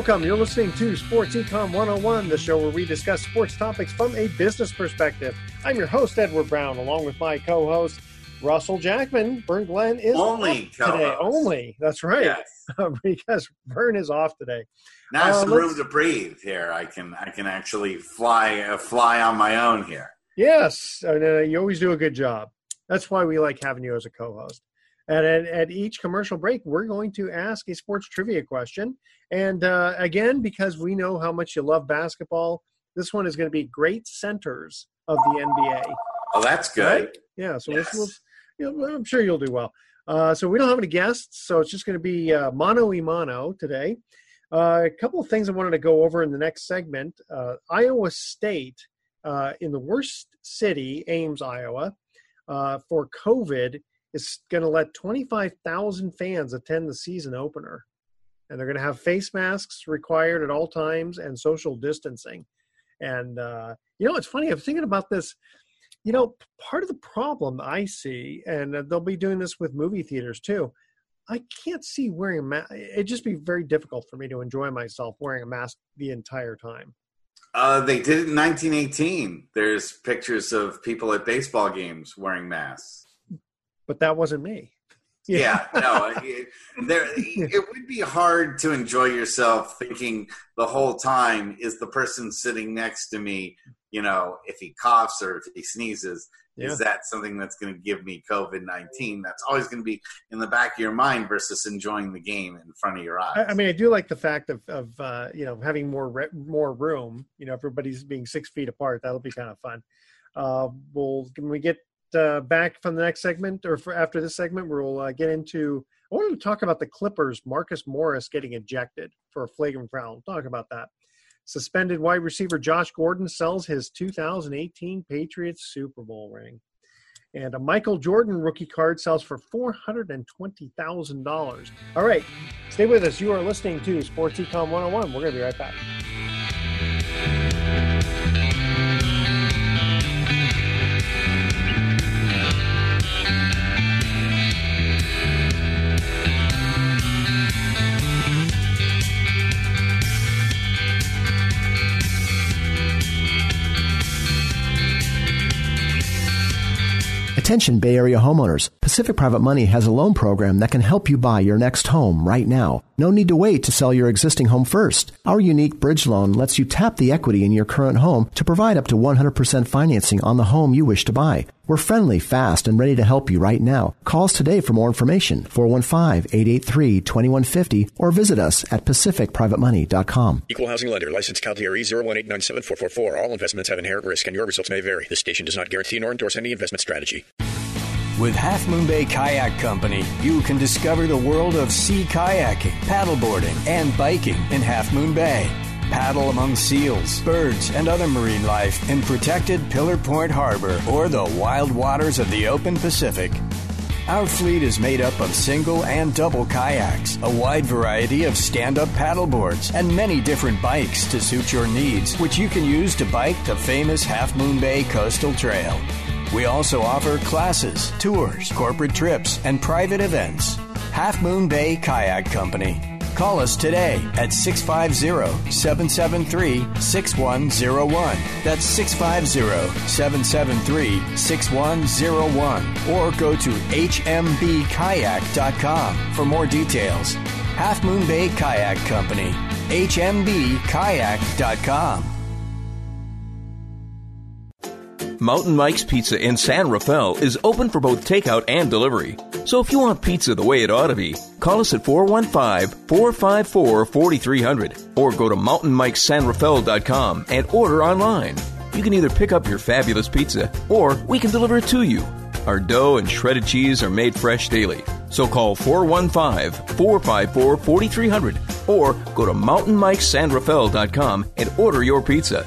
Welcome. You're listening to Sports Econ 101, the show where we discuss sports topics from a business perspective. I'm your host, Edward Brown, along with my co host, Russell Jackman. Vern Glenn is only today. Only. That's right. Yes. because Vern is off today. Now I have uh, some room to breathe here. I can I can actually fly uh, fly on my own here. Yes. Uh, you always do a good job. That's why we like having you as a co And at, at, each commercial break, we're going to ask a sports trivia question. And uh, again, because we know how much you love basketball, this one is going to be great centers of the NBA. Oh, that's good. Right? Yeah, so yes. we'll, you know, I'm sure you'll do well. Uh, so we don't have any guests, so it's just going to be uh, mono e mono today. Uh, a couple of things I wanted to go over in the next segment. Uh, Iowa State, uh, in the worst city, Ames, Iowa, uh, for COVID, is going to let 25,000 fans attend the season opener. And they're going to have face masks required at all times and social distancing. And, uh, you know, it's funny, I'm thinking about this. You know, part of the problem I see, and they'll be doing this with movie theaters too, I can't see wearing a mask. It'd just be very difficult for me to enjoy myself wearing a mask the entire time. Uh, they did it in 1918. There's pictures of people at baseball games wearing masks but that wasn't me. Yeah, yeah no, it, there it would be hard to enjoy yourself thinking the whole time is the person sitting next to me, you know, if he coughs or if he sneezes, yeah. is that something that's going to give me COVID 19? That's always going to be in the back of your mind versus enjoying the game in front of your eyes. I, I mean, I do like the fact of, of uh, you know, having more, re- more room, you know, everybody's being six feet apart. That'll be kind of fun. Uh, we'll, when we get uh, back from the next segment or for after this segment, we'll uh, get into. I wanted to talk about the Clippers, Marcus Morris getting ejected for a flagrant foul. We'll talk about that. Suspended wide receiver Josh Gordon sells his 2018 Patriots Super Bowl ring. And a Michael Jordan rookie card sells for $420,000. All right, stay with us. You are listening to Sports Econ 101. We're going to be right back. Attention Bay Area homeowners. Pacific Private Money has a loan program that can help you buy your next home right now. No need to wait to sell your existing home first. Our unique bridge loan lets you tap the equity in your current home to provide up to 100% financing on the home you wish to buy. We're friendly, fast, and ready to help you right now. Call us today for more information, 415-883-2150, or visit us at pacificprivatemoney.com. Equal Housing Lender, licensed Cal DRE 018974444. All investments have inherent risk and your results may vary. This station does not guarantee nor endorse any investment strategy. With Half Moon Bay Kayak Company, you can discover the world of sea kayaking, paddleboarding, and biking in Half Moon Bay. Paddle among seals, birds, and other marine life in protected Pillar Point Harbor or the wild waters of the open Pacific. Our fleet is made up of single and double kayaks, a wide variety of stand up paddleboards, and many different bikes to suit your needs, which you can use to bike the famous Half Moon Bay Coastal Trail. We also offer classes, tours, corporate trips, and private events. Half Moon Bay Kayak Company. Call us today at 650 773 6101. That's 650 773 6101. Or go to hmbkayak.com for more details. Half Moon Bay Kayak Company. hmbkayak.com. Mountain Mike's Pizza in San Rafael is open for both takeout and delivery. So if you want pizza the way it ought to be, call us at 415-454-4300 or go to mountainmikesanrafael.com and order online. You can either pick up your fabulous pizza or we can deliver it to you. Our dough and shredded cheese are made fresh daily. So call 415-454-4300 or go to mountainmikesanrafael.com and order your pizza.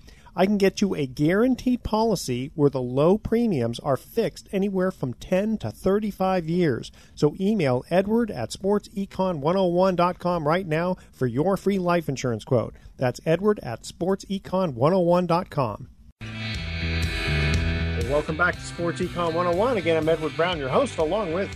I can get you a guaranteed policy where the low premiums are fixed anywhere from 10 to 35 years. So email edward at sportsecon101.com right now for your free life insurance quote. That's edward at sportsecon101.com. Welcome back to Sports Econ 101. Again, I'm Edward Brown, your host, along with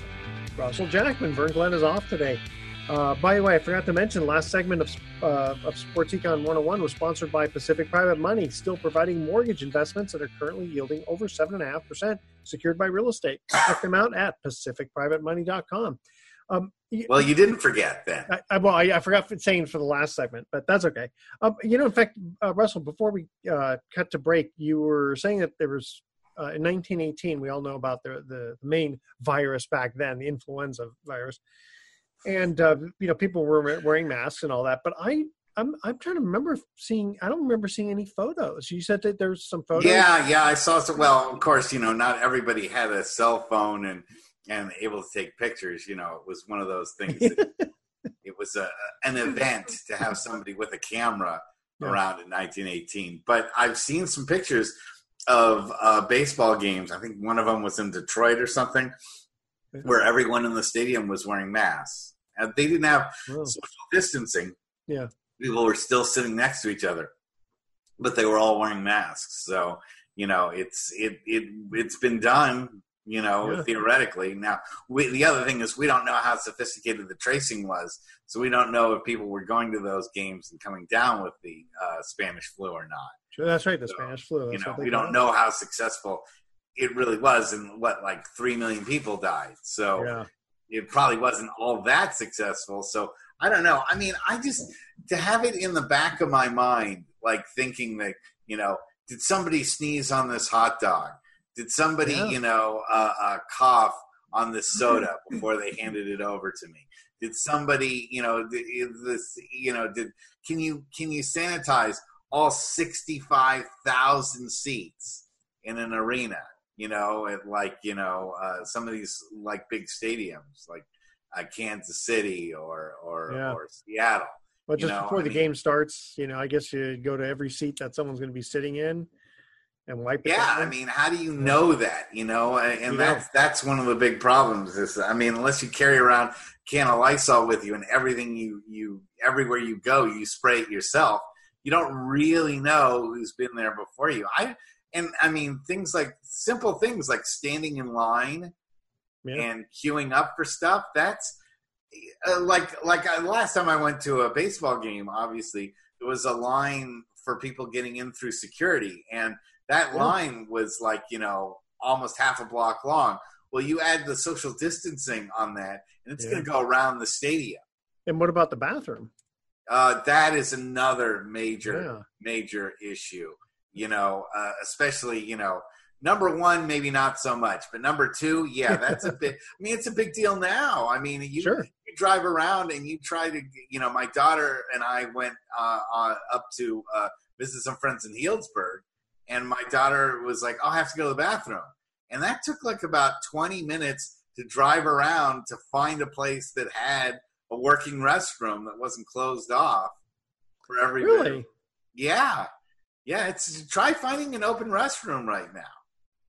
Russell Jackman. Vern Glenn is off today. Uh, by the way, I forgot to mention last segment of, uh, of Sports Econ 101 was sponsored by Pacific Private Money, still providing mortgage investments that are currently yielding over 7.5% secured by real estate. Check them out at pacificprivatemoney.com. Um, well, you didn't forget then. I, I, well, I, I, forgot saying for the last segment, but that's okay. Um, you know, in fact, uh, Russell, before we uh, cut to break, you were saying that there was uh, in 1918. We all know about the the main virus back then, the influenza virus, and uh, you know people were wearing masks and all that. But I I'm I'm trying to remember seeing. I don't remember seeing any photos. You said that there's some photos. Yeah, yeah, I saw some. Well, of course, you know, not everybody had a cell phone and and able to take pictures. You know, it was one of those things. That, it was a an event to have somebody with a camera yeah. around in 1918. But I've seen some pictures of uh, baseball games. I think one of them was in Detroit or something, where everyone in the stadium was wearing masks. And they didn't have social distancing. Yeah, people were still sitting next to each other, but they were all wearing masks. So you know, it's it it it's been done. You know, yeah. theoretically. Now, we, the other thing is we don't know how sophisticated the tracing was, so we don't know if people were going to those games and coming down with the uh, Spanish flu or not. Sure, that's right, the so, Spanish flu. you know, we don't know how successful it really was, and what like three million people died. So yeah. It probably wasn't all that successful. So I don't know. I mean, I just to have it in the back of my mind, like thinking that you know, did somebody sneeze on this hot dog? Did somebody, yeah. you know, uh, uh, cough on this soda before they handed it over to me? Did somebody, you know, this, you know, did can you can you sanitize all sixty five thousand seats in an arena? You know, at like you know uh, some of these like big stadiums, like uh, Kansas City or or, yeah. or Seattle. But just know, before I the mean, game starts, you know, I guess you go to every seat that someone's going to be sitting in and wipe it. Yeah, I mean, how do you know that? You know, and, and that's that's one of the big problems. Is I mean, unless you carry around can of Lysol with you and everything you you everywhere you go, you spray it yourself. You don't really know who's been there before you. I and I mean things like simple things like standing in line yeah. and queuing up for stuff. That's uh, like like uh, last time I went to a baseball game. Obviously, there was a line for people getting in through security, and that line was like you know almost half a block long. Well, you add the social distancing on that, and it's yeah. going to go around the stadium. And what about the bathroom? Uh, that is another major yeah. major issue. You know, uh, especially you know Number one, maybe not so much, but number two, yeah, that's a big. I mean, it's a big deal now. I mean, you, sure. drive around and you try to, you know, my daughter and I went uh, uh, up to uh, visit some friends in Healdsburg, and my daughter was like, "I'll have to go to the bathroom," and that took like about twenty minutes to drive around to find a place that had a working restroom that wasn't closed off for everybody. Really? Yeah, yeah. It's try finding an open restroom right now.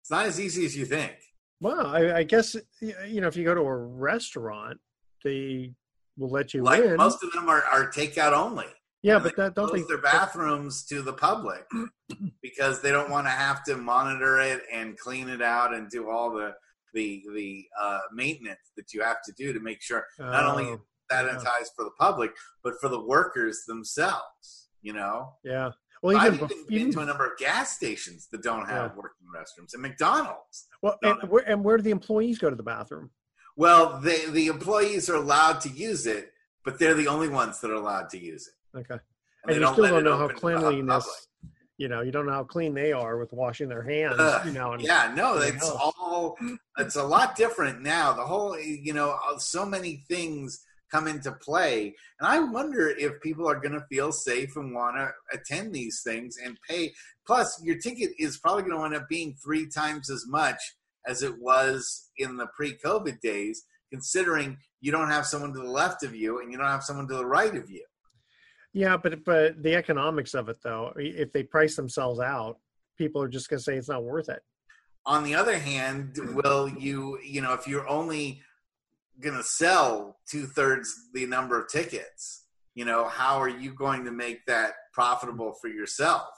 It's not as easy as you think. Well, I, I guess you know if you go to a restaurant, they will let you Like in. most of them are, are takeout only. yeah, but they that don't they? their bathrooms to the public because they don't want to have to monitor it and clean it out and do all the the the uh, maintenance that you have to do to make sure not only Oh, sanitized for the public but for the workers themselves. You know, yeah. Well, I've even even been even to a number of gas stations that don't have Yeah. working restrooms and McDonald's. well, and where, and where do the employees go to the bathroom? Well, they, the employees are allowed to use it, but they're the only ones that are allowed to use it. Okay, And, and, you still don't know how the cleanliness. You know, you don't know how clean they are with washing their hands. Ugh, you know, and yeah, no, it's all it's a lot different now. The whole, you know, uh, so many things come into play, and I wonder if people are going to feel safe and want to attend these things and pay. Plus, your ticket is probably going to end up being three times as much as it was in the pre-COVID days, considering you don't have someone to the left of you and you don't have someone to the right of you. Yeah, but but the economics of it though, if they price themselves out, people are just going to say it's not worth it. on the other hand, will you, you know, if you're only going to sell two thirds the number of tickets, you know, how are you going to make that profitable for yourself?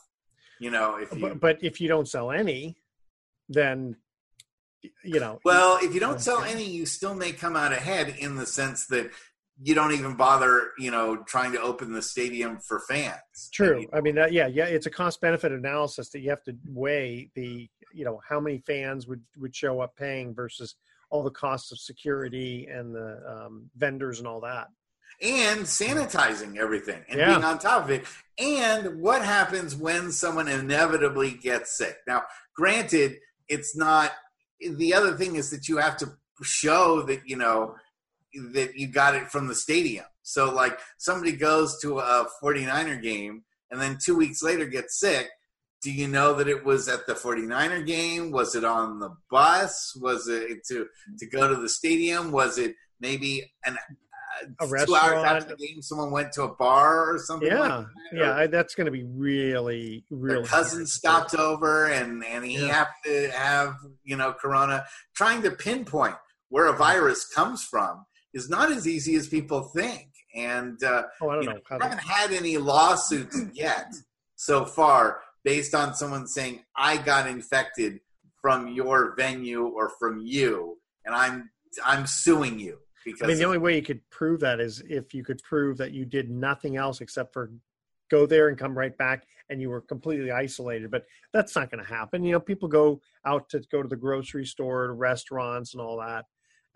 You know, if you, But, but if you don't sell any, then you know. well, if you don't oh, sell any, you still may come out ahead in the sense that you don't even bother, you know, trying to open the stadium for fans. True. I mean, that, yeah, yeah. It's a cost benefit analysis that you have to weigh the, you know, how many fans would would show up paying versus all the costs of security and the um, vendors and all that. and sanitizing everything and Yeah. being on top of it. And what happens when someone inevitably gets sick? Now, granted, it's not the other thing is that you have to show that, you know, that you got it from the stadium. So, like, somebody goes to a 49er game and then two weeks later gets sick. Do you know that it was at the 49er game? Was it on the bus? Was it to to go to the stadium? Was it maybe an A uh, two hours after the game? Someone went to a bar or something. Yeah, like that? yeah. I, that's going to be really, really. Cousin stopped over and and he Yeah. happened to have you know corona. Trying to pinpoint where a virus comes from is not as easy as people think. And uh, Oh, I don't you know. know, how we to- haven't had any lawsuits yet so far based on someone saying I got infected from your venue or from you, and I'm I'm suing you because I mean, the only way you could prove that is if you could prove that you did nothing else except for go there and come right back and you were completely isolated. But that's not going to happen. You know, people go out to go to the grocery store, to restaurants, and all that.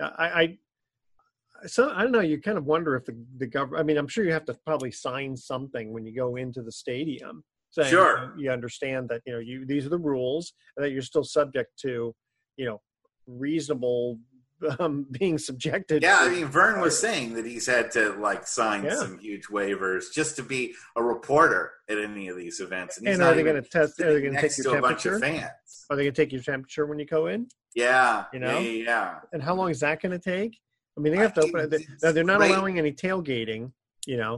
I, I so I don't know. You kind of wonder if the the government. I mean, I'm sure you have to probably sign something when you go into the stadium. Saying, Sure. You understand that you know you these are the rules and that you're still subject to, you know, reasonable um, being subjected. Yeah, I mean, Vern was saying that he's had to like sign Yeah. some huge waivers just to be a reporter at any of these events. he's And not are they going to test? Are they going to take to your a bunch of temperature? fans? Are they going to take your temperature when you go in? Yeah, You know? yeah, yeah. And how long is that going to take? I mean, they I have to think open. They, now they're not great. allowing any tailgating. You know,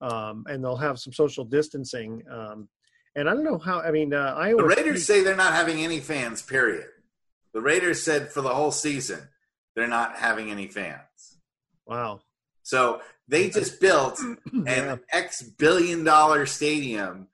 um, and they'll have some social distancing. Um, and I don't know how. I mean, uh, Iowa. The Raiders State- say they're not having any fans. Period. The Raiders said for the whole season they're not having any fans. Wow. So they just built Yeah. an X billion dollar stadium.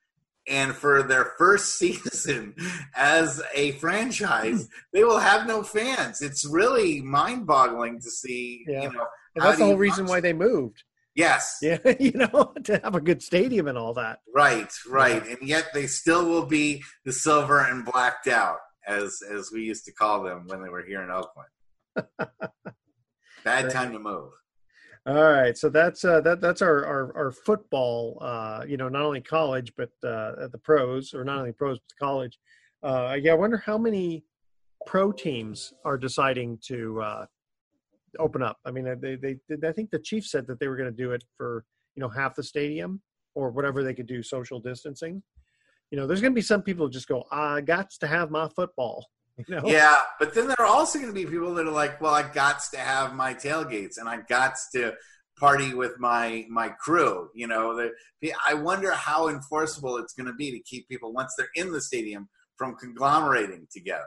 And for their first season as a franchise, they will have no fans. It's really mind boggling to see, Yeah. you know. And that's the whole reason why they moved. Yes. Yeah, you know, to have a good stadium and all that. Right, right. And yet they still will be the silver and blacked out, as as we used to call them when they were here in Oakland. Bad time to move. All right, so that's uh, that that's our our, our football. Uh, you know, not only college but uh, the pros, or not only pros but the college. Uh, yeah, I wonder how many pro teams are deciding to uh, open up. I mean, uh, they they, they I think the chief said that they were going to do it for you know half the stadium or whatever they could do social distancing. You know, there's going to be some people just go, I got to have my football. You know? Yeah, but then there are also going to be people that are like, well, I got to have my tailgates and I got to party with my my crew. You know, the, I wonder how enforceable it's going to be to keep people once they're in the stadium from conglomerating together.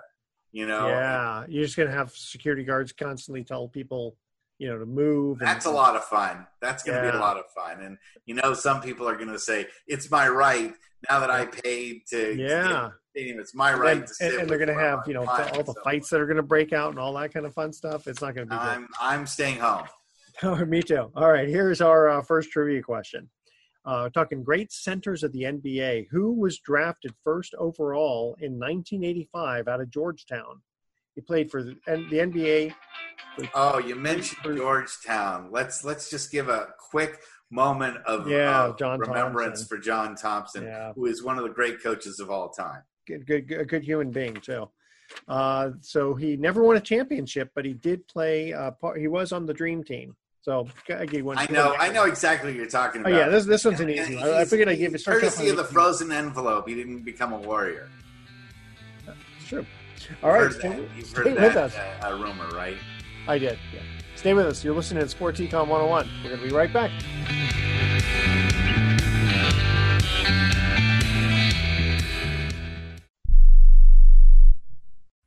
You know, yeah, you're just going to have security guards constantly tell people you know to move that's and, a lot of fun. That's going to yeah. be a lot of fun. And you know some people are going to say it's my right now that i paid to yeah. stadium, it's my right and, and, and they're going to have you know all the so. fights that are going to break out and all that kind of fun stuff. It's not going to be i'm good. i'm staying home. Me too. All right here's our uh, first trivia question uh, talking great centers of the nba who was drafted first overall in 1985 out of georgetown he played for the, the NBA. Oh, you mentioned Georgetown. Let's let's just give a quick moment of yeah, John remembrance Thompson. for John Thompson, yeah. who is one of the great coaches of all time. Good, good, good, good human being too. Uh, so he never won a championship, but he did play. Uh, part, he was on the Dream Team. So I gave one. I know, I know exactly what you're talking about. Oh yeah, this this one's an easy one. I figured I gave you courtesy of the frozen envelope. He didn't become a warrior. It's true. All right, stay, You've stay heard with that, us. Uh, a rumor, right? I did. Yeah. Stay with us. You're listening to Sports Econ 101. We're going to be right back.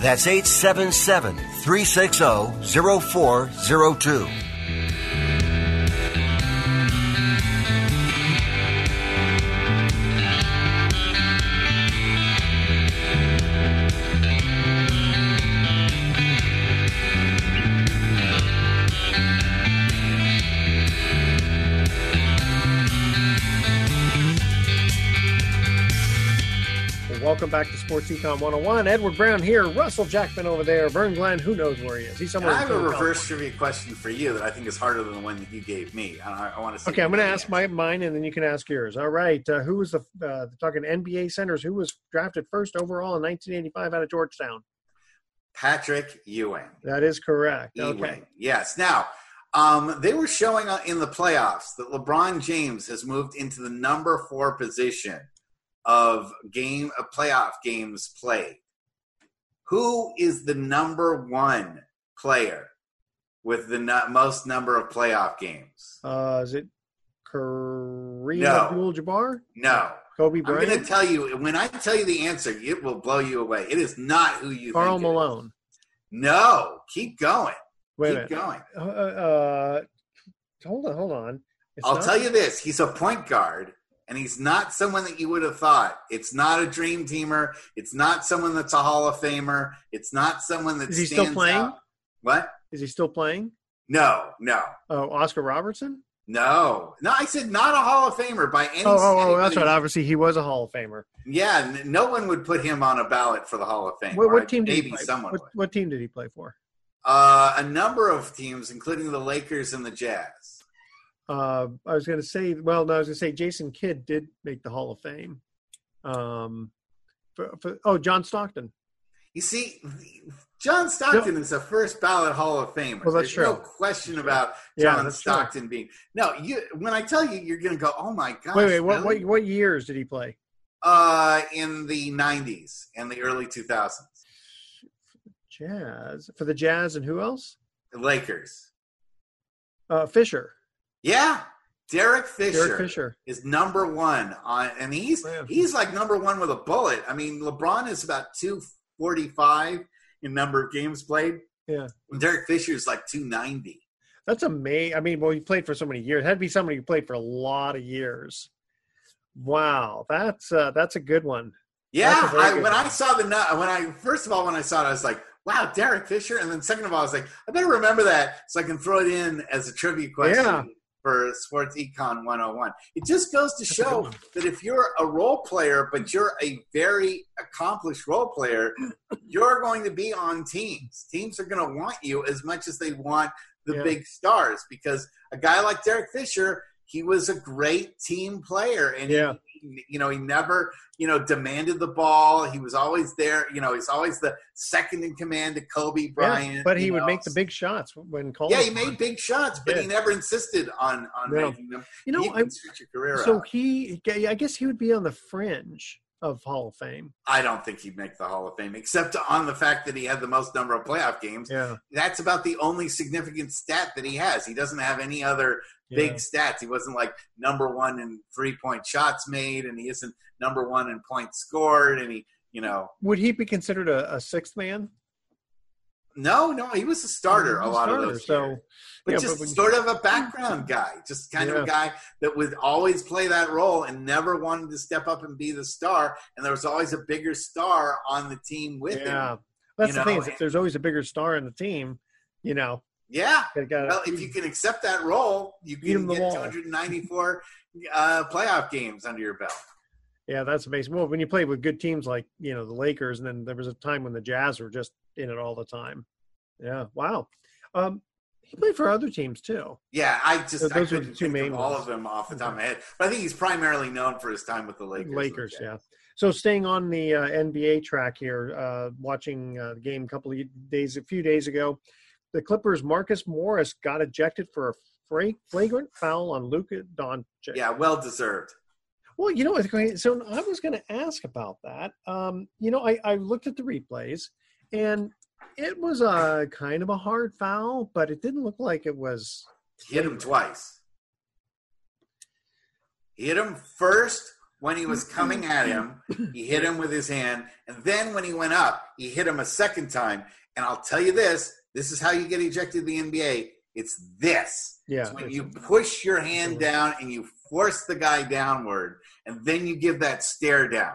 That's 877 360 0402. Welcome back to Sports Econ 101. Edward Brown here, Russell Jackman over there, Vern Glenn, who knows where he is? He's somewhere. I have a reverse trivia question for you that I think is harder than the one that you gave me. And I, I want to see. Okay, I'm going to ask my mine, and then you can ask yours. All right, uh, who was the uh, talking NBA centers? Who was drafted first overall in 1985 out of Georgetown? Patrick Ewing. That is correct. Ewing. Okay. Yes. Now, um, they were showing in the playoffs that LeBron James has moved into the number four position of game of playoff games played. Who is the number one player with the no- most number of playoff games? Uh, is it Kareem No. Abdul-Jabbar? No. Kobe I'm going to tell you when I tell you the answer, it will blow you away. It is not who you Carl think. it is. Malone. No, keep going. Wait keep going. Uh, uh, hold on, hold on. It's I'll not- tell you this: he's a point guard, and he's not someone that you would have thought. It's not a dream teamer. It's not someone that's a Hall of Famer. It's not someone that Is he still playing? out. What? Is he still playing? No, no, Oh, Oscar Robertson? no, no. I said not a Hall of Famer by any. Oh, oh, oh, that's right. Obviously, he was a Hall of Famer. Yeah, no one would put him on a ballot for the Hall of Fame. What, what team did Maybe he play? someone. What, what team did he play for? Uh, a number of teams, including the Lakers and the Jazz. Uh, I was going to say, well, no, I was going to say Jason Kidd did make the Hall of Fame. Um, for, for, oh, John Stockton. You see, John Stockton is a first ballot Hall of Famer. Well, that's There's no true. question about Yeah, John true. Stockton being. No, you. When I tell you, you're going to go, "Oh my gosh!" wait, wait, what, really?" what, what years did he play? Uh, in the '90s and the early 2000s, Jazz for the Jazz and who else? the Lakers. Uh, Fisher. Yeah, Derek Fisher. Derek Fisher. is number one on, and he's he's like number one with a bullet. I mean, LeBron is about two forty five in number of games played. Yeah. and Derek Fisher is like two ninety. That's amazing. I mean, well, he played for so many years. Had to be somebody who played for a lot of years. Wow, that's uh, that's a good one. Yeah, That's a very I, good when one. I saw the when I first of all when I saw it, I was like, "Wow, Derek Fisher!" And then second of all, I was like, "I better remember that so I can throw it in as a trivia question Yeah. For Sports Econ 101." It just goes to show that if you're a role player, but you're a very accomplished role player, you're going to be on teams. Teams are going to want you as much as they want the Yeah. big stars because a guy like Derek Fisher. He was a great team player, and Yeah. You know he never you know demanded the ball. He was always there. You know he's always the second in command to Kobe Bryant. Yeah, but he would know. make the big shots when called. Yeah, he made big shots, but He he never insisted on on No. making them. You know, I- So out. he, I guess he would be on the fringe of Hall of Fame. I don't think he'd make the Hall of Fame, except on the fact that he had the most number of playoff games. Yeah. That's about the only significant stat that he has. He doesn't have any other big Yeah. stats. He wasn't like number one in three point shots made, and he isn't number one in points scored, and he, you know, Would he be considered a, a sixth man? No, no, he was a starter He a was lot a of starter, those so- years. But yeah, just but sort of a background guy, just kind of a guy that would always play that role and never wanted to step up and be the star. And there was always a bigger star on the team with Yeah, him. that's you the thing. know, Is if there's always a bigger star in the team, you know, Yeah. they got Well, if you can accept that role, you can get 294 uh, playoff games under your belt. Yeah, that's amazing. Well, when you play with good teams like you know the Lakers, and then there was a time when the Jazz were just in it all the time. Yeah, wow. Um, he played for other teams too. Yeah, I just So I those are the two think main all ones. of them off the top of my head. But I think he's primarily known for his time with the Lakers. Lakers, yeah. So staying on the uh, NBA track here, uh, watching uh, the game a couple of days, a few days ago, the Clippers' Marcus Morris got ejected for a flagrant foul on Luka Doncic. Yeah, well deserved. Well, you know, so I was going to ask about that. Um, you know, I, I looked at the replays, and it was a kind of a hard foul, but it didn't look like it was. Hit him twice. Hit him first when he was coming at him. He hit him with his hand. And then when he went up, he hit him a second time. And I'll tell you this this is how you get ejected the NBA. It's this. Yeah, It's when you push your hand down and you force the guy downward, and then you give that stare down.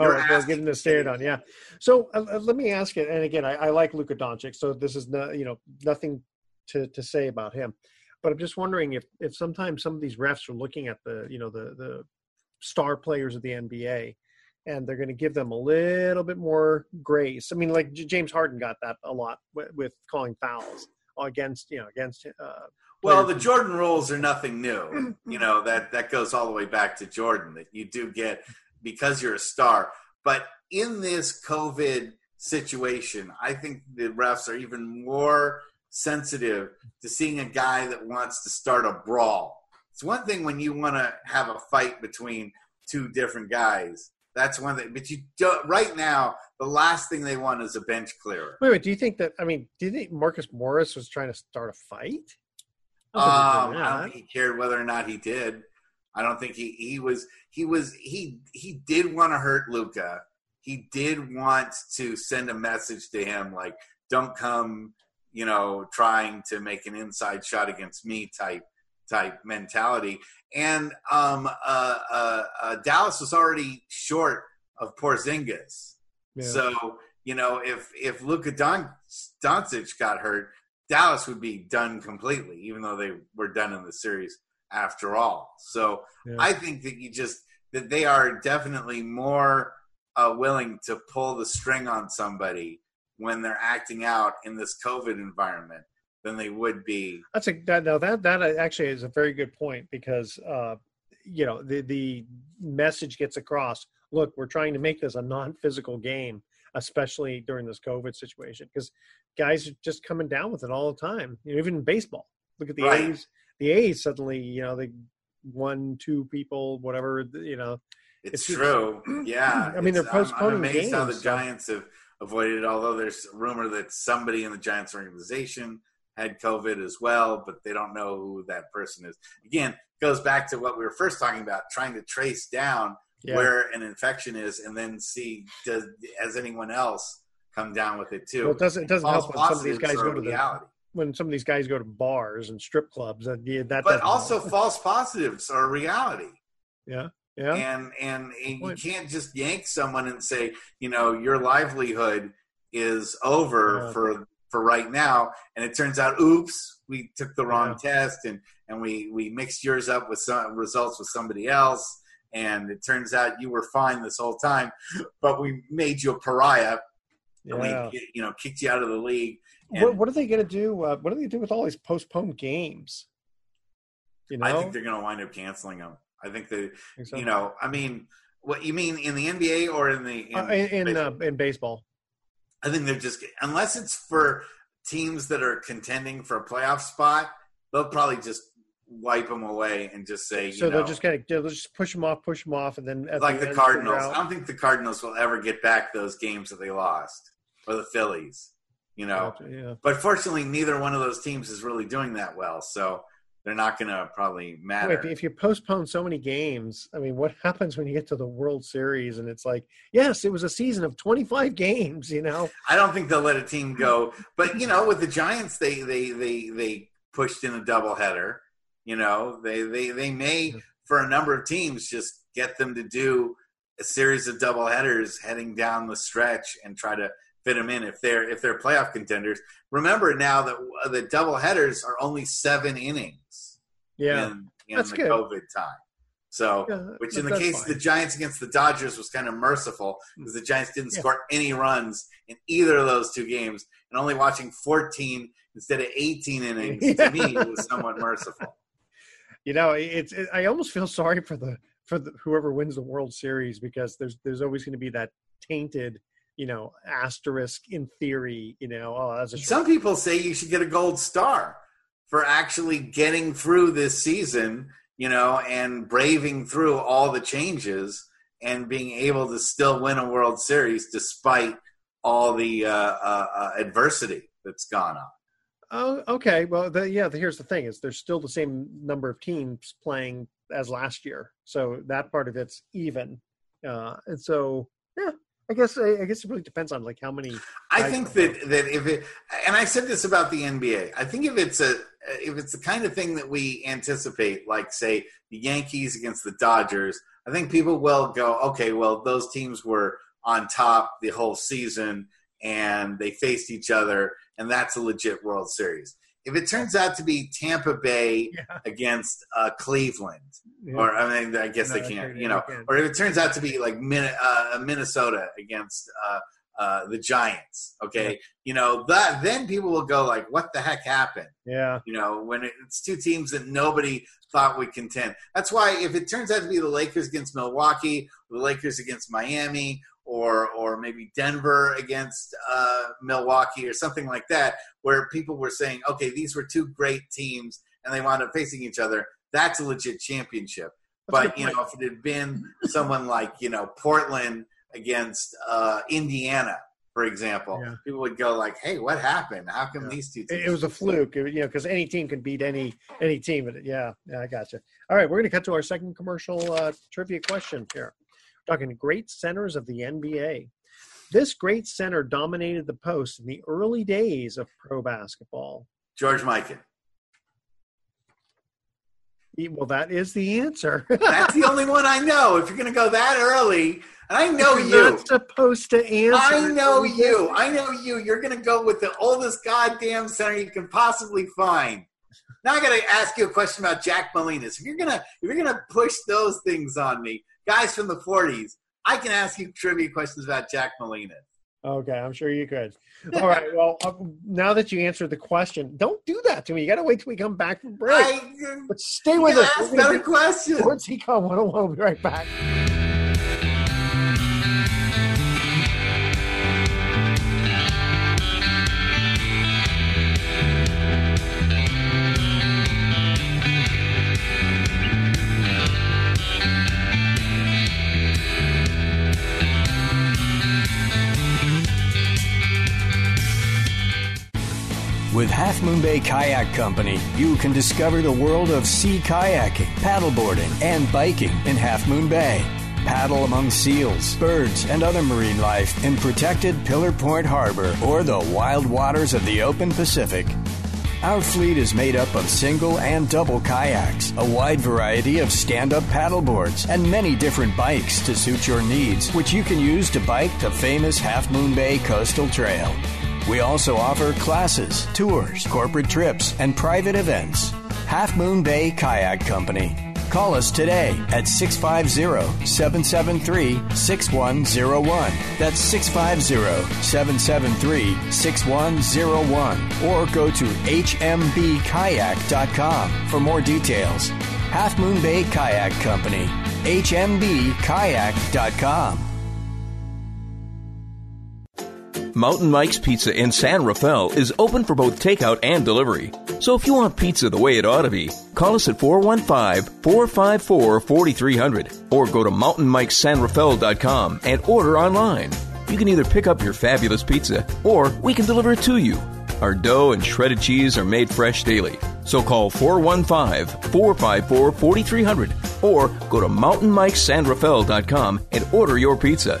You're well, asking getting the stare down, yeah. So uh, uh, let me ask it. and again, I, I like Luka Doncic, so this is no, you know nothing to, to say about him, but I'm just wondering if if sometimes some of these refs are looking at the you know the the star players of the NBA, and they're going to give them a little bit more grace. I mean, like J- James Harden got that a lot with, with calling fouls against you know against. Uh, Well, the Jordan rules are nothing new. You know that that goes all the way back to Jordan. That you do get because you're a star. But in this COVID situation, I think the refs are even more sensitive to seeing a guy that wants to start a brawl. It's one thing when you want to have a fight between two different guys. That's one thing. But you don't, right now, the last thing they want is a bench clearer. Wait, wait. Do you think that? I mean, do you think Marcus Morris was trying to start a fight? I don't think Um, I don't think he cared whether or not he did. I don't think he he was he was he he did want to hurt Luka. He did want to send a message to him like, "Don't come, you know, trying to make an inside shot against me." Type type mentality. And um, uh, uh, uh, Dallas was already short of Porzingis. Yeah. So you know, if if Luka Don- Doncic got hurt, Dallas would be done completely, even though they were done in the series after all. So Yeah. I think that you just that they are definitely more uh, willing to pull the string on somebody when they're acting out in this COVID environment than they would be. That's a that no that that actually is a very good point because uh, you know the the message gets across. Look, we're trying to make this a non-physical game, especially during this COVID situation, because guys are just coming down with it all the time. You know, even in baseball, look at the Right. A's. The A's suddenly, you know, they one, two people, whatever. You know, It's, It's- true. Yeah. I mean, they're um, I'm- postponing I'm, amazed how the so- Giants have avoided it, although there's rumor that somebody in the Giants organization had COVID as well, but they don't know who that person is. Again, goes back to what we were first talking about, trying to trace down Yeah. where an infection is and then see does has anyone else come down with it too. well, it doesn't it doesn't False help when some of these guys go to the reality. When some of these guys go to bars and strip clubs. That yeah, that But also false positives are reality. yeah, yeah. and and, and you can't just yank someone and say you know your livelihood is over Yeah. for for right now and it turns out oops we took the wrong test and and we we mixed yours up with some results with somebody else and it turns out you were fine this whole time but we made you a pariah Yeah. you know kicked you out of the league and What, what are they going to do? Uh, what are they do with all these postponed games? You know, I think they're going to wind up canceling them I think they so? you know I mean what you mean in the NBA or in the Uh, in in, uh, in baseball. I think they're just unless it's for teams that are contending for a playoff spot, they'll probably just wipe them away and just say, you So know, they'll just kind of they'll just push them off, push them off, and then like the, the Cardinals. I don't think the Cardinals will ever get back those games that they lost, or the Phillies. You know, Gotcha, yeah. but fortunately, neither one of those teams is really doing that well, so they're not going to probably matter. Wait, if you postpone so many games, I mean, what happens when you get to the World Series and it's like, yes, it was a season of 25 games, you know? I don't think they'll let a team go. But you know, with the Giants, they they they they pushed in a doubleheader. You know, they they they may for a number of teams just get them to do a series of double headers heading down the stretch and try to fit them in if they're if they're playoff contenders. Remember now that uh, the double headers are only seven innings. Yeah. in, in That's the good. COVID time. So, Yeah, which in the case of the Giants against the Dodgers was kind of merciful mm. because the Giants didn't Yeah. score any runs in either of those two games, and only watching 14 instead of 18 innings to me was somewhat merciful. You know, it's it, I almost feel sorry for the for the, whoever wins the World Series because there's there's always going to be that tainted, you know, asterisk in theory, you know, oh, Some people say you should get a gold star for actually getting through this season, you know, and braving through all the changes and being able to still win a World Series despite all the uh, uh, uh, adversity that's gone on. Oh, okay. Well, the, yeah. The, here's the thing: is there's still the same number of teams playing as last year, so that part of it's even. Uh, and so, yeah, I guess I, I guess it really depends on like how many. I think that that if it, and I said this about the NBA. I think if it's a if it's the kind of thing that we anticipate, like say the Yankees against the Dodgers, I think people will go, okay, well those teams were on top the whole season and they faced each other, and that's a legit World Series. if it turns out to be Tampa Bay against uh, Cleveland, Yeah. or I mean, I guess No, they can't, you know, can't. or if it turns out to be like Min- uh, Minnesota against uh, uh, the Giants, okay, you know, that then people will go like, "What the heck happened?" Yeah. You know, when it, it's two teams that nobody thought would contend. That's why if it turns out to be the Lakers against Milwaukee, the Lakers against Miami, or or maybe Denver against uh, Milwaukee, or something like that, where people were saying, okay, these were two great teams, and they wound up facing each other. That's a legit championship. That's but you know, if it had been someone like you know Portland against uh, Indiana, for example, Yeah. people would go like, "Hey, what happened? How come these two?" Teams It, was a fluke, you know, because any team can beat any any team. But yeah, yeah, I got you. All right, we're going to cut to our second commercial uh, trivia question here. We're talking great centers of the NBA. This great center dominated the post in the early days of pro basketball. George Mikan. Well, that is the answer. That's the only one I know. If you're going to go that early, and I know You're you. not supposed to answer. I know you. I know you. You're going to go with the oldest goddamn center you can possibly find. Now I got to ask you a question about Jack Molinas. If you're gonna if you're gonna push those things on me, guys from the '40s, I can ask you trivia questions about Jack Molinas. Okay, I'm sure you could. All right. Well, uh, now that you answered the question, don't do that to me. You got to wait till we come back from break. but stay with us. gonna better questions. Sports Econ 101. We'll be right back. Half Moon Bay Kayak Company, you can discover the world of sea kayaking, paddleboarding, and biking in Half Moon Bay. Paddle among seals, birds, and other marine life in protected Pillar Point Harbor or the wild waters of the open Pacific. Our fleet is made up of single and double kayaks, a wide variety of stand up paddleboards, and many different bikes to suit your needs, which you can use to bike the famous Half Moon Bay Coastal Trail. We also offer classes, tours, corporate trips, and private events. Half Moon Bay Kayak Company. Call us today at 650 773 6101. That's 650 773 6101. Or go to hmbkayak.com for more details. Half Moon Bay Kayak Company. hmbkayak.com. Mountain Mike's Pizza in San Rafael is open for both takeout and delivery. So if you want pizza the way it ought to be, call us at 415-454-4300 or go to mountainmikesanrafael.com and order online. You can either pick up your fabulous pizza or we can deliver it to you. Our dough and shredded cheese are made fresh daily. So call 415-454-4300 or go to mountainmikesanrafael.com and order your pizza.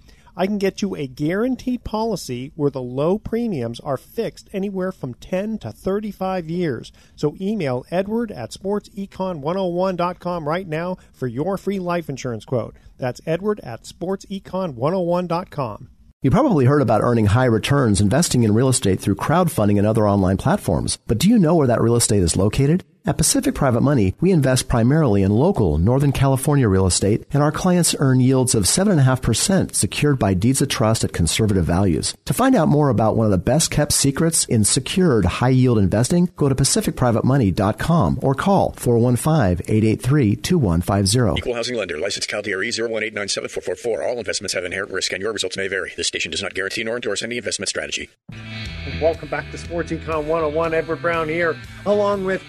I can get you a guaranteed policy where the low premiums are fixed anywhere from 10 to 35 years. So email edward at sportsecon101.com right now for your free life insurance quote. That's edward at sportsecon101.com. You probably heard about earning high returns investing in real estate through crowdfunding and other online platforms. But do you know where that real estate is located? At Pacific Private Money, we invest primarily in local Northern California real estate, and our clients earn yields of 7.5% secured by deeds of trust at conservative values. To find out more about one of the best kept secrets in secured high yield investing, go to PacificPrivateMoney.com or call 415-883-2150. Equal housing lender. License CalDRE 018974444. All investments have inherent risk and your results may vary. This station does not guarantee nor endorse any investment strategy. Welcome back to Sports Econ 101. Edward Brown here, along with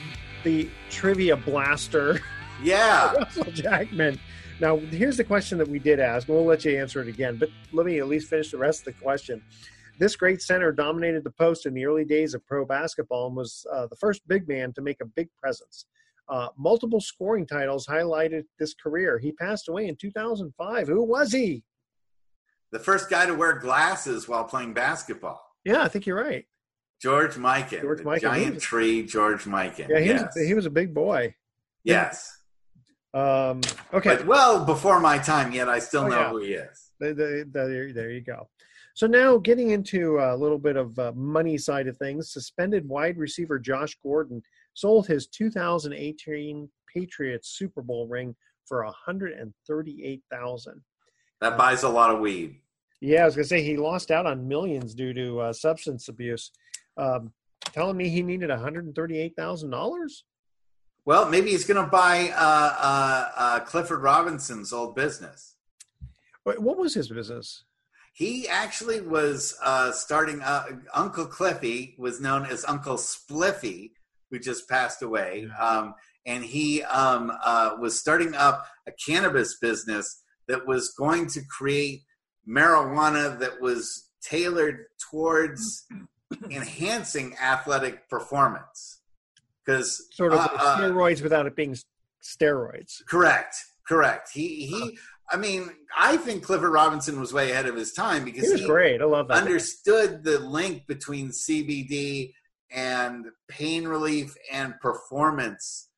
the trivia blaster. Yeah. Russell Jackman. Now, here's the question that we did ask. We'll let you answer it again, but let me at least finish the rest of the question. This great center dominated the post in the early days of pro basketball and was uh, the first big man to make a big presence. Uh, multiple scoring titles highlighted this career. He passed away in 2005. Who was he? The first guy to wear glasses while playing basketball. Yeah, I think you're right. George Mikan. George Mikan. Giant was- tree, George Mikan. Yeah, he, yes. was, he was a big boy. yes. Um, okay. But well before my time, yet I still Oh, know yeah. who he is. The- the- the- there, you go. So now getting into a little bit of uh, money side of things, suspended wide receiver Josh Gordon sold his 2018 Patriots Super Bowl ring for 138,000. That buys a lot of weed. Yeah, I was gonna say he lost out on millions due to uh, substance abuse. Um, telling me he needed 138,000 dollars. Well, maybe he's going to buy uh, uh, uh, Clifford Robinson's old business. What was his business? He actually was uh, starting. Uh, Uncle Cliffy was known as Uncle Spliffy, who just passed away, um, and he um, uh, was starting up a cannabis business that was going to create marijuana that was tailored towards enhancing athletic performance. Because Sort of uh, uh, steroids without it being steroids. Correct. Correct. He he. I mean, I think Clifford Robinson was way ahead of his time because He was great. I love that. Understood the link between CBD and pain relief and performance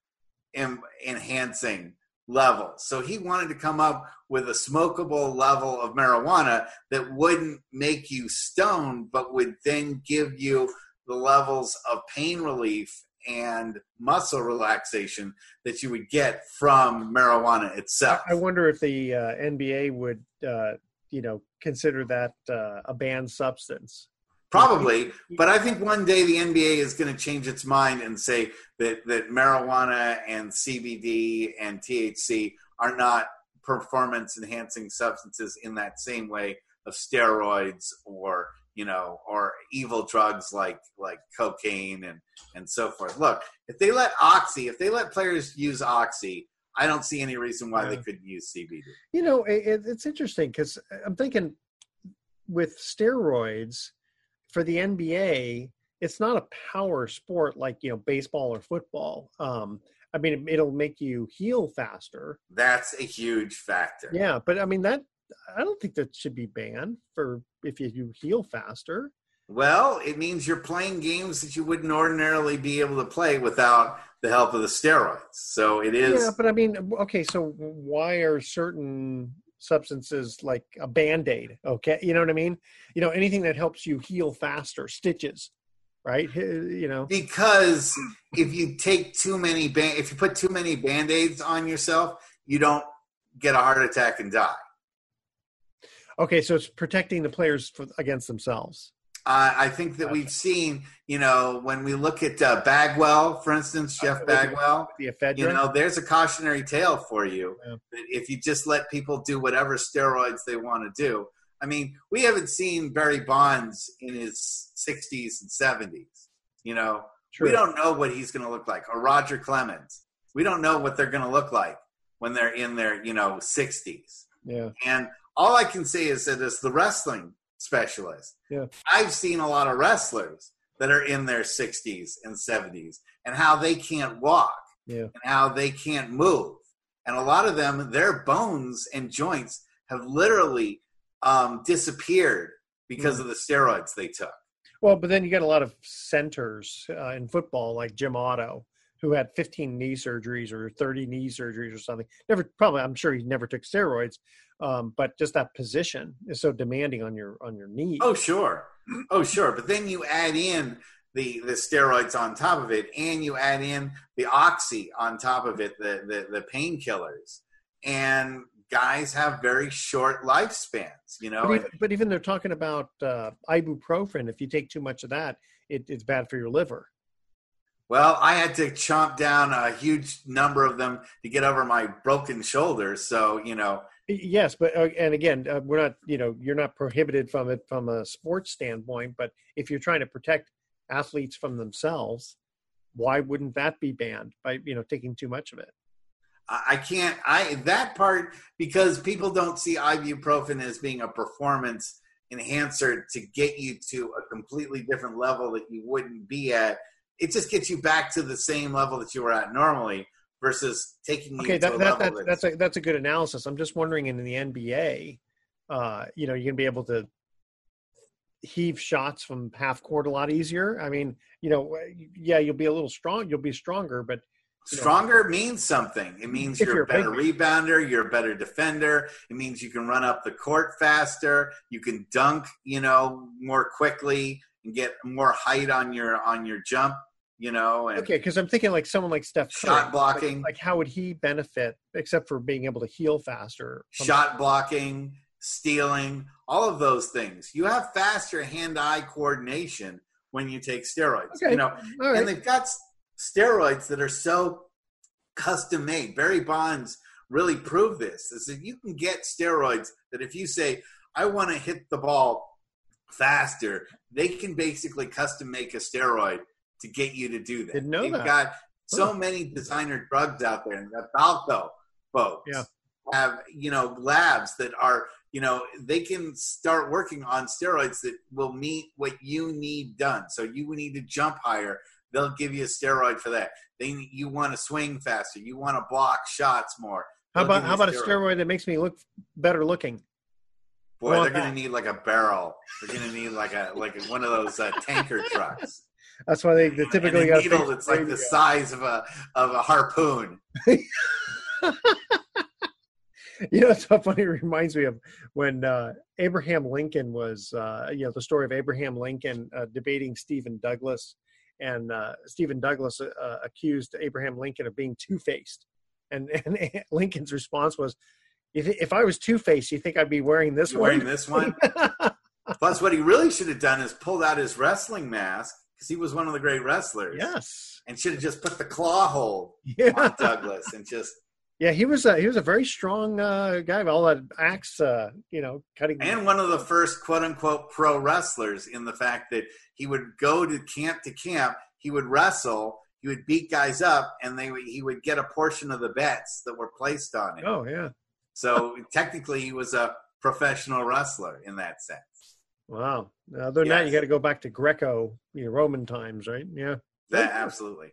enhancing levels. So he wanted to come up with a smokable level of marijuana that wouldn't make you stoned, but would then give you the levels of pain relief and muscle relaxation that you would get from marijuana itself. I wonder if the uh, NBA would, uh, you know, consider that uh, a banned substance. Probably, but I think one day the NBA is going to change its mind and say that that marijuana and CBD and THC are not performance enhancing substances in that same way of steroids or you know or evil drugs like like cocaine and and so forth. Look, if they let oxy, if they let players use oxy, I don't see any reason why they couldn't use CBD. You know, it, it- it's interesting because uh, I'm thinking with steroids for the NBA, it's not a power sport like you know baseball or football. Um, I mean, it'll make you heal faster. That's a huge factor. Yeah, but I mean that I don't think that should be banned for if you, you heal faster. Well, it means you're playing games that you wouldn't ordinarily be able to play without the help of the steroids. So it is. Yeah, but I mean, okay, so why are certain substances like a band aid? Okay, you know what I mean? You know, anything that helps you heal faster, stitches, right? You know, because if you take too many band, if you put too many band aids on yourself, you don't get a heart attack and die. okay, so it's protecting the players for, against themselves. Uh, I think that we've seen, you know, when we look at uh, Bagwell, for instance, Jeff Bagwell, The you know, there's a cautionary tale for you that if you just let people do whatever steroids they want to do. I mean, we haven't seen Barry Bonds in his 60s and 70s. You know, True. we don't know what he's going to look like. Or Roger Clemens, we don't know what they're going to look like when they're in their, you know, 60s. yeah, And all I can say is that as the wrestling specialist, yeah. I've seen a lot of wrestlers that are in their 60s and 70s and how they can't walk Yeah. and how they can't move. And a lot of them, their bones and joints have literally um, disappeared because of the steroids they took. Well, but then you got a lot of centers uh, in football, like Jim Otto, who had 15 knee surgeries or 30 knee surgeries or something. Never, probably, I'm sure he never took steroids, um, but just that position is so demanding on your on your knee. Oh, sure. Oh, sure. But then you add in the, the steroids on top of it, and you add in the oxy on top of it, the, the, the painkillers. And guys have very short lifespans, you know? But even, but even they're talking about uh, ibuprofen. If you take too much of that, it, it's bad for your liver. Well, I had to chomp down a huge number of them to get over my broken shoulder. So, you know, Yes, but uh, and again, uh, we're not. You know, you're not prohibited from it from a sports standpoint. But if you're trying to protect athletes from themselves, why wouldn't that be banned by you know taking too much of it? I can't. I that part because people don't see ibuprofen as being a performance enhancer to get you to a completely different level that you wouldn't be at. It just gets you back to the same level that you were at normally versus taking okay, you that, that, that, that's, that's a that's a good analysis. I'm just wondering in the NBA, uh, you know, you're gonna be able to heave shots from half court a lot easier. I mean, you know, yeah, you'll be a little strong, you'll be stronger, but you know, Stronger means something. It means you're, you're a better big- rebounder, you're a better defender. It means you can run up the court faster, you can dunk, you know, more quickly and get more height on your on your jump, you know, and okay, because I'm thinking like someone like Steph Curry, Shot like- blocking. Like, how would he benefit except for being able to heal faster? shot blocking, stealing, all of those things. You have faster hand-eye coordination when you take steroids. Okay, You know, right. and they've got steroids that are so custom made. Barry Bonds really proved this. Is that you can get steroids that if you say, I want to hit the ball faster, they can basically custom make a steroid to get you to do that. Didn't know They've that. got so Huh. many designer drugs out there, and the Balco folks Yeah. have you know labs that are you know they can start working on steroids that will meet what you need done. So you need to jump higher. They'll give you a steroid for that. They you want to swing faster. You want to block shots more. How about how about a steroid that makes me look better looking? Boy, they're gonna need like a barrel. They're gonna need like a like one of those uh, tanker trucks. That's why they, they typically a got needle that's like the size of a of a harpoon. You know, it's so funny. It reminds me of when uh, Abraham Lincoln was, uh, you know, the story of Abraham Lincoln uh, debating Stephen Douglas, and uh, Stephen Douglas uh, accused Abraham Lincoln of being two faced, and, and Lincoln's response was, "If if I was two faced, you think I'd be wearing this You one?" wearing this one? Plus, what he really should have done is pulled out his wrestling mask because he was one of the great wrestlers. Yes. and should have just put the claw hold Yeah. on Douglas and just Yeah, he was a, he was a very strong uh, guy with all that axe, uh, you know, cutting. and one of the first quote unquote pro wrestlers in the fact that he would go to camp to camp, he would wrestle, he would beat guys up, and they he would get a portion of the bets that were placed on him. Oh yeah, So technically, he was a professional wrestler in that sense. Wow. Other than that, you got to go back to Greco, you know, Roman times, right? Yeah. That absolutely.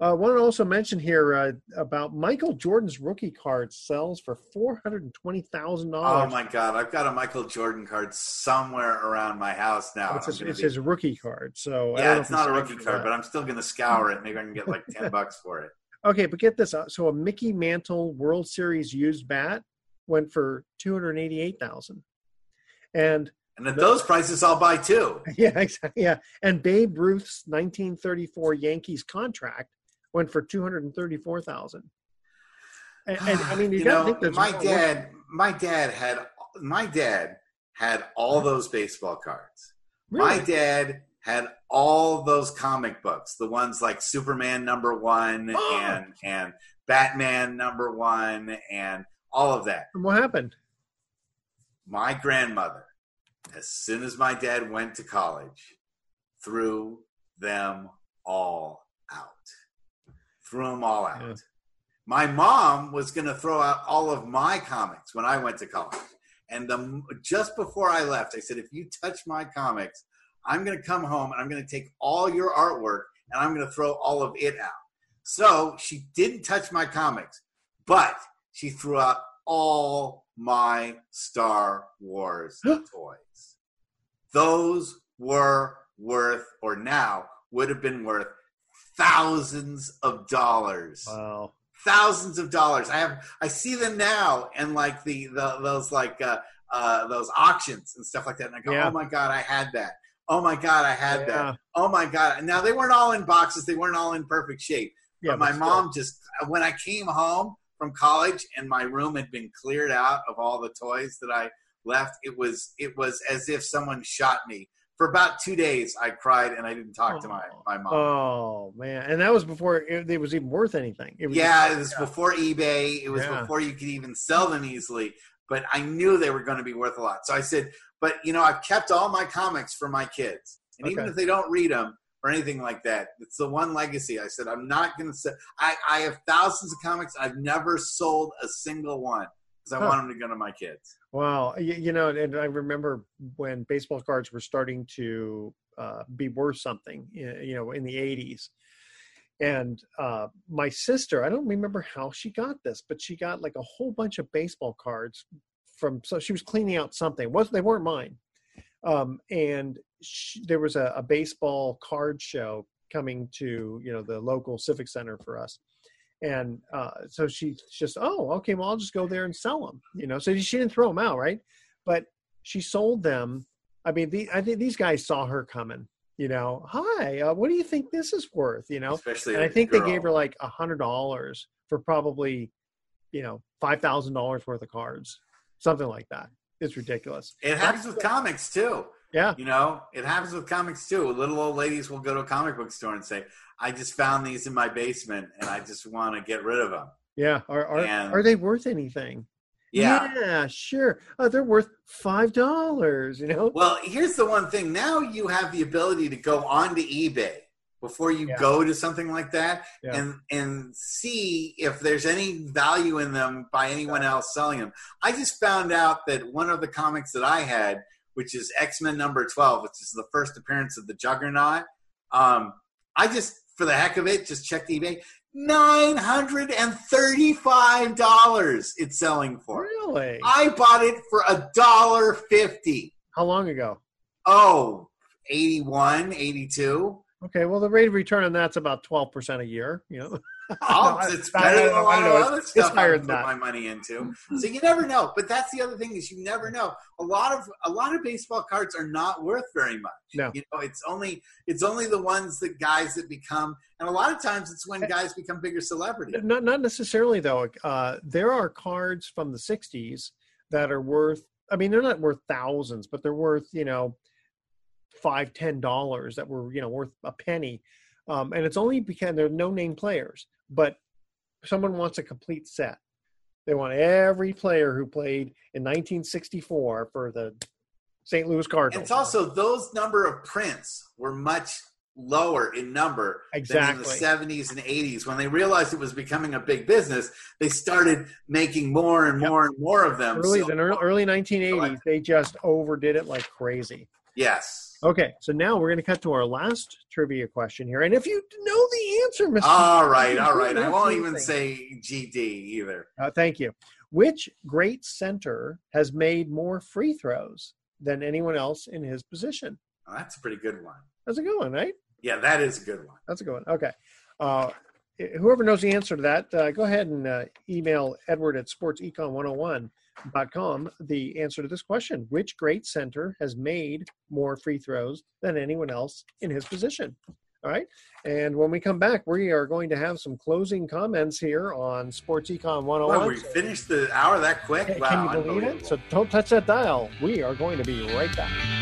I uh, want to also mention here uh, about Michael Jordan's rookie card sells for four hundred and twenty thousand dollars. Oh my God, I've got a Michael Jordan card somewhere around my house now. It's, his, it's be- his rookie card. So I don't yeah, it's not a rookie card, but I'm still gonna scour it. Maybe I can get like ten bucks for it. Okay, but get this. uh, So a Mickey Mantle World Series used bat went for two hundred eighty-eight thousand, and And at those prices, I'll buy two. yeah, exactly. Yeah, and Babe Ruth's 1934 Yankees contract went for 234,000. And, and I mean, you, you know, think my dad, my dad had, my dad had all those baseball cards. My dad had all those comic books, the ones like Superman number one Oh. and and Batman number one and all of that. And what happened? My grandmother, as soon as my dad went to college, threw them all out. Threw them all out. Yeah. My mom was going to throw out all of my comics when I went to college. And the, just before I left, I said, if you touch my comics, I'm going to come home and I'm going to take all your artwork and I'm going to throw all of it out. So she didn't touch my comics, but she threw out all my Star Wars toys. Those were worth, or now would have been worth, thousands of dollars Wow. thousands of dollars. I have I see them now and like the, the those like uh, uh, those auctions and stuff like that. And I go, Yeah. oh my god, I had that. Oh my god, I had Yeah. that. Oh my god. Now they weren't all in boxes. They weren't all in perfect shape. Yeah, but my but mom just when I came home from college and my room had been cleared out of all the toys that I left, it was it was as if someone shot me. For about two days, I cried and I didn't talk to my my mom. Oh man, and that was before it, it was even worth anything. It was yeah, just- it was before eBay. It was Yeah. before you could even sell them easily. but I knew they were going to be worth a lot. So I said, but you know, I've kept all my comics for my kids, and even if they don't read them or anything like that, it's the one legacy. I said, I'm not going to say. I, I have thousands of comics. I've never sold a single one because I Huh. want them to go to my kids. Wow, you, you know, and I remember when baseball cards were starting to uh, be worth something, you know, in the '80s. And uh, my sister, I don't remember how she got this, but she got like a whole bunch of baseball cards from. So she was cleaning out something. Was they weren't mine, um, and she, there was a, a baseball card show coming to you know the local civic center for us. And uh, so she just oh okay well i'll just go there and sell them you know so she didn't throw them out right? But she sold them. I mean the, i think these guys saw her coming you know hi uh, what do you think this is worth? you know? Especially and i think they gave her like a hundred dollars for probably you know five thousand dollars worth of cards something like that it's ridiculous It happens with comics too. Yeah. You know, it happens with comics too. Little old ladies will go to a comic book store and say, I just found these in my basement and I just want to get rid of them. yeah are are, And- are they worth anything Yeah. yeah sure oh, they're worth five dollars you know Well, here's the one thing. Now you have the ability to go onto eBay before you Yeah. go to something like that Yeah. and and see if there's any value in them by anyone else selling them. I just found out that one of the comics that I had, which is X-Men number 12, which is the first appearance of the Juggernaut, um, I just for the heck of it just checked eBay. Nine hundred and thirty-five dollars it's selling for. Really? I bought it for a dollar fifty. How long ago? Oh, 81, 82. Okay, well, the rate of return on that's about twelve percent a year. You know, Oh, it's better than a lot of other it's- stuff it's I than put that. my money into. So you never know. But that's the other thing is you never know. A lot of a lot of baseball cards are not worth very much. No. You know, it's only it's only the ones that guys that become, and a lot of times it's when guys become bigger celebrities. not not necessarily though. Uh, there are cards from the '60s that are worth. I mean, they're not worth thousands, but they're worth you know five, ten dollars that were you know worth a penny, um, and it's only because there are no name players. But someone wants a complete set. They want every player who played in 1964 for the St. Louis Cardinals. it's also those number of prints were much lower in number than in the 70s and 80s when they realized it was becoming a big business they started making more and more and more of them early So- the early, early 1980s they just overdid it like crazy yes okay so now we're going to cut to our last trivia question here and if you know the answer mr all right all right i won't even say gd either. Uh, thank you. Which great center has made more free throws than anyone else in his position? Oh, that's a pretty good one. That's a good one right? Yeah that is a good one. That's a good one. Okay. Uh, whoever knows the answer to that, uh, go ahead and uh, email Edward at sportsecon101.com the answer to this question. Which great center has made more free throws than anyone else in his position? All right. And when we come back, we are going to have some closing comments here on Sports Econ 101. well, we finished the hour that quick Can wow you believe it? So don't touch that dial. We are going to be right back.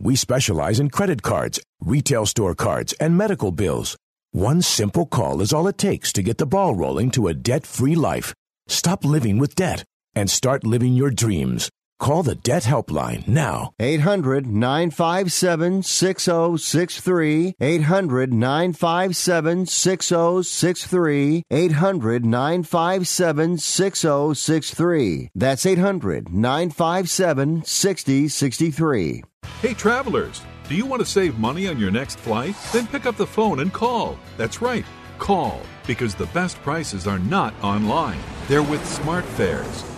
We specialize in credit cards, retail store cards, and medical bills. One simple call is all it takes to get the ball rolling to a debt free life. Stop living with debt and start living your dreams. Call the Debt Helpline now. 800 957 6063. 800 957 6063. 800 957 6063. That's 800 957 6063. Hey, travelers, do you want to save money on your next flight? Then pick up the phone and call. That's right, call, because the best prices are not online. They're with SmartFares.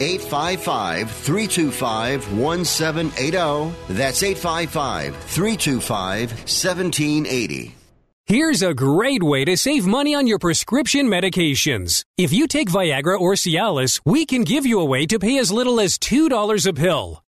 855 325 1780. That's 855 325 1780. Here's a great way to save money on your prescription medications. If you take Viagra or Cialis, we can give you a way to pay as little as $2 a pill.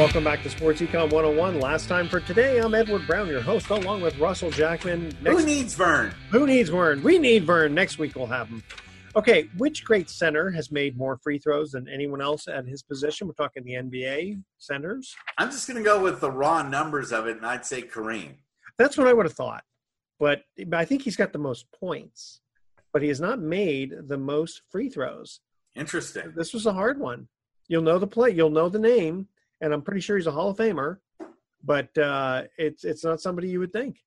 Welcome back to Sports Econ 101. Last time for today, I'm Edward Brown, your host, along with Russell Jackman. Next, Who needs Vern? Who needs Vern? We need Vern. Next week we'll have him. Okay, which great center has made more free throws than anyone else at his position? We're talking the NBA centers. I'm just going to go with the raw numbers of it, and I'd say Kareem. That's what I would have thought. But I think he's got the most points, but he has not made the most free throws. Interesting. This was a hard one. You'll know the play, you'll know the name, and I'm pretty sure he's a Hall of Famer, but uh, it's it's not somebody you would think.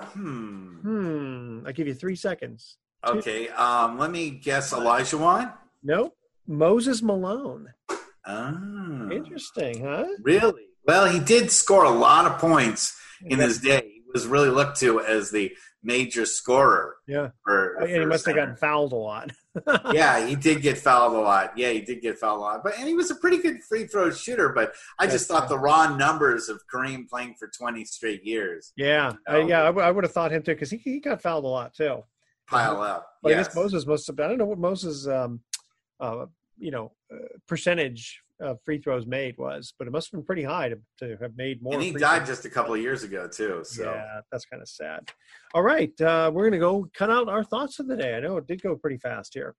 Hmm. Hmm. I give you three seconds. Okay. Um. Let me guess. Olajuwon. Nope. Moses Malone. Oh. Interesting, huh? Really? Well, he did score a lot of points in his day. He was really looked to as the major scorer. Yeah. For, and he must have gotten fouled a lot. yeah, he did get fouled a lot. Yeah, he did get fouled a lot. But and he was a pretty good free throw shooter. But I just thought the raw numbers of Kareem playing for twenty straight years. Yeah, you know, uh, yeah, I, w- I would have thought him too because he, he got fouled a lot too. Pile up. But yes. I guess Moses must have. I don't know what Moses, um, uh, you know, uh, percentage of free throws made was, but it must have been pretty high to, to have made more. And he died throws. just a couple of years ago too. So yeah, that's kind of sad. All right, uh, we're gonna go cut out our thoughts of the day. I know it did go pretty fast here.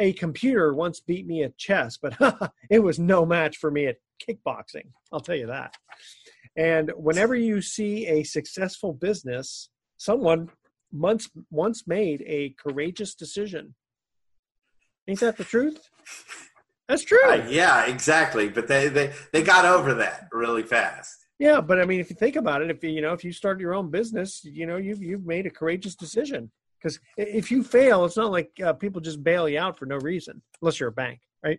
A computer once beat me at chess, but it was no match for me at kickboxing. I'll tell you that. And whenever you see a successful business, someone once once made a courageous decision. Ain't that the truth? That's true. Uh, yeah, exactly. But they, they they got over that really fast. Yeah, but I mean, if you think about it, if you know, if you start your own business, you know, you've you've made a courageous decision. Because if you fail, it's not like uh, people just bail you out for no reason, unless you're a bank, right?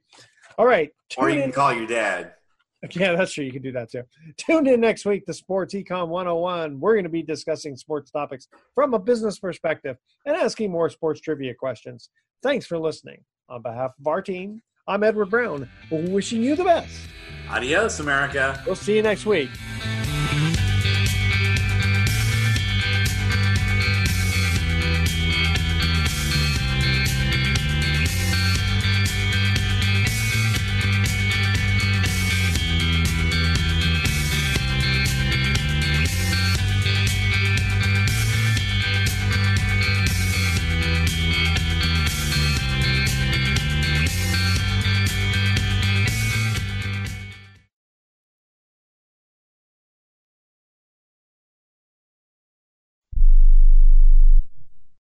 All right. Or you can in. call your dad. Yeah, that's true. You can do that too. Tune in next week to Sports Econ 101. We're going to be discussing sports topics from a business perspective and asking more sports trivia questions. Thanks for listening. On behalf of our team, I'm Edward Brown, wishing you the best. Adios, America. We'll see you next week.